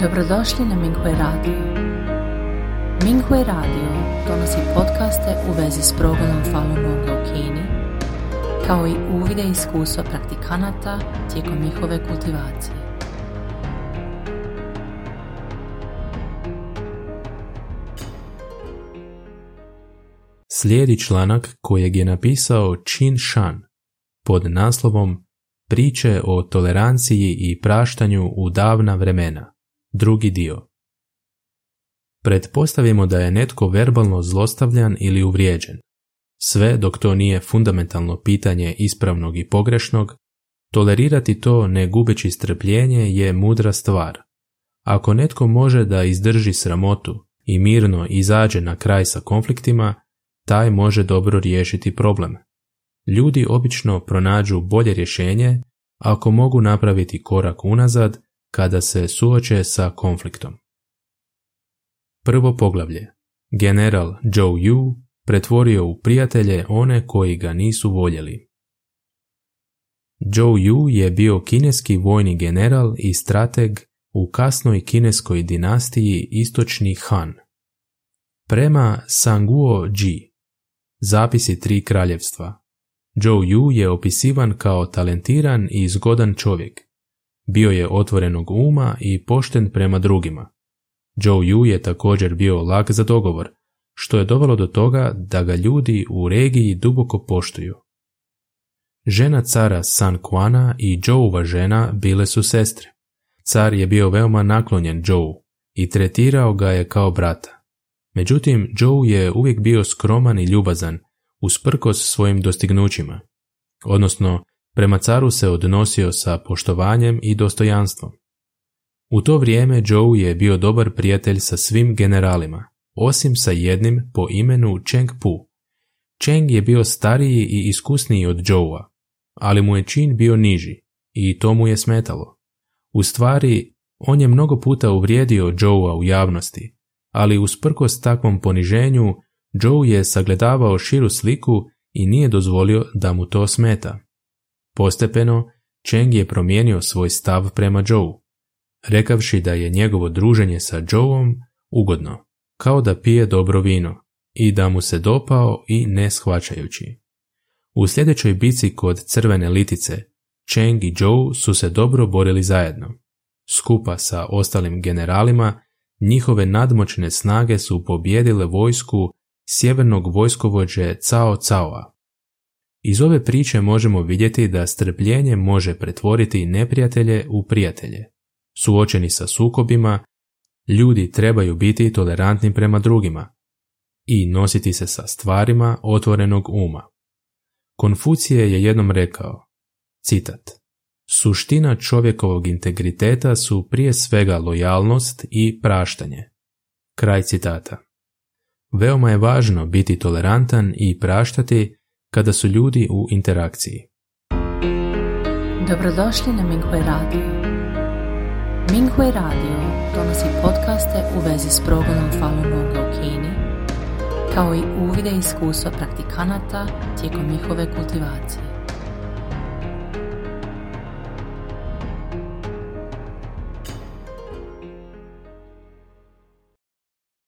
Dobrodošli na Minghui Radio. Minghui Radio donosi podcaste u vezi s progledom Falun Gonga u Kini, kao i uvide iskustva praktikanata tijekom njihove kultivacije. Slijedi članak kojeg je napisao Chin Shan pod naslovom Priče o toleranciji i praštanju u davna vremena. Drugi dio. Pretpostavimo da je netko verbalno zlostavljan ili uvrijeđen. Sve dok to nije fundamentalno pitanje ispravnog i pogrešnog, tolerirati to ne gubeći strpljenje je mudra stvar. Ako netko može da izdrži sramotu i mirno izađe na kraj sa konfliktima, taj može dobro riješiti problem. Ljudi obično pronađu bolje rješenje ako mogu napraviti korak unazad kada se suoče sa konfliktom. Prvo poglavlje. General Zhou Yu pretvorio u prijatelje one koji ga nisu voljeli. Zhou Yu je bio kineski vojni general i strateg u kasnoj kineskoj dinastiji Istočni Han. Prema Sanguo Ji, zapisi tri kraljevstva, Zhou Yu je opisivan kao talentiran i zgodan čovjek. Bio je otvorenog uma i pošten prema drugima. Zhou Yu je također bio lag za dogovor, što je dovelo do toga da ga ljudi u regiji duboko poštuju. Žena cara San Kuana i Zhouva žena bile su sestre. Car je bio veoma naklonjen Zhou i tretirao ga je kao brata. Međutim, Zhou je uvijek bio skroman i ljubazan usprkos svojim dostignućima, odnosno prema caru se odnosio sa poštovanjem i dostojanstvom. U to vrijeme Joe je bio dobar prijatelj sa svim generalima, osim sa jednim po imenu Cheng Pu. Cheng je bio stariji i iskusniji od Joea, ali mu je čin bio niži i to mu je smetalo. U stvari, on je mnogo puta uvrijedio Joea u javnosti, ali usprkos takvom poniženju Joe je sagledavao širu sliku i nije dozvolio da mu to smeta. Postepeno, Cheng je promijenio svoj stav prema Joe, rekavši da je njegovo druženje sa Joeom ugodno, kao da pije dobro vino, i da mu se dopao i ne shvaćajući. U sljedećoj bici kod crvene litice, Cheng i Joe su se dobro borili zajedno. Skupa sa ostalim generalima, njihove nadmoćne snage su pobjedile vojsku sjevernog vojskovođe Cao Caoa. Iz ove priče možemo vidjeti da strpljenje može pretvoriti neprijatelje u prijatelje. Suočeni sa sukobima, ljudi trebaju biti tolerantni prema drugima i nositi se sa stvarima otvorenog uma. Konfucije je jednom rekao, citat, Suština čovjekovog integriteta su prije svega lojalnost i praštanje. Kraj citata. Veoma je važno biti tolerantan i praštati kada su ljudi u interakciji. Dobrodošli na Minghui Radio. Minghui Radio donosi podcaste u vezi s progledom Falun Gonga u Kini, kao i uvide iskustva praktikanata tijekom njihove kultivacije.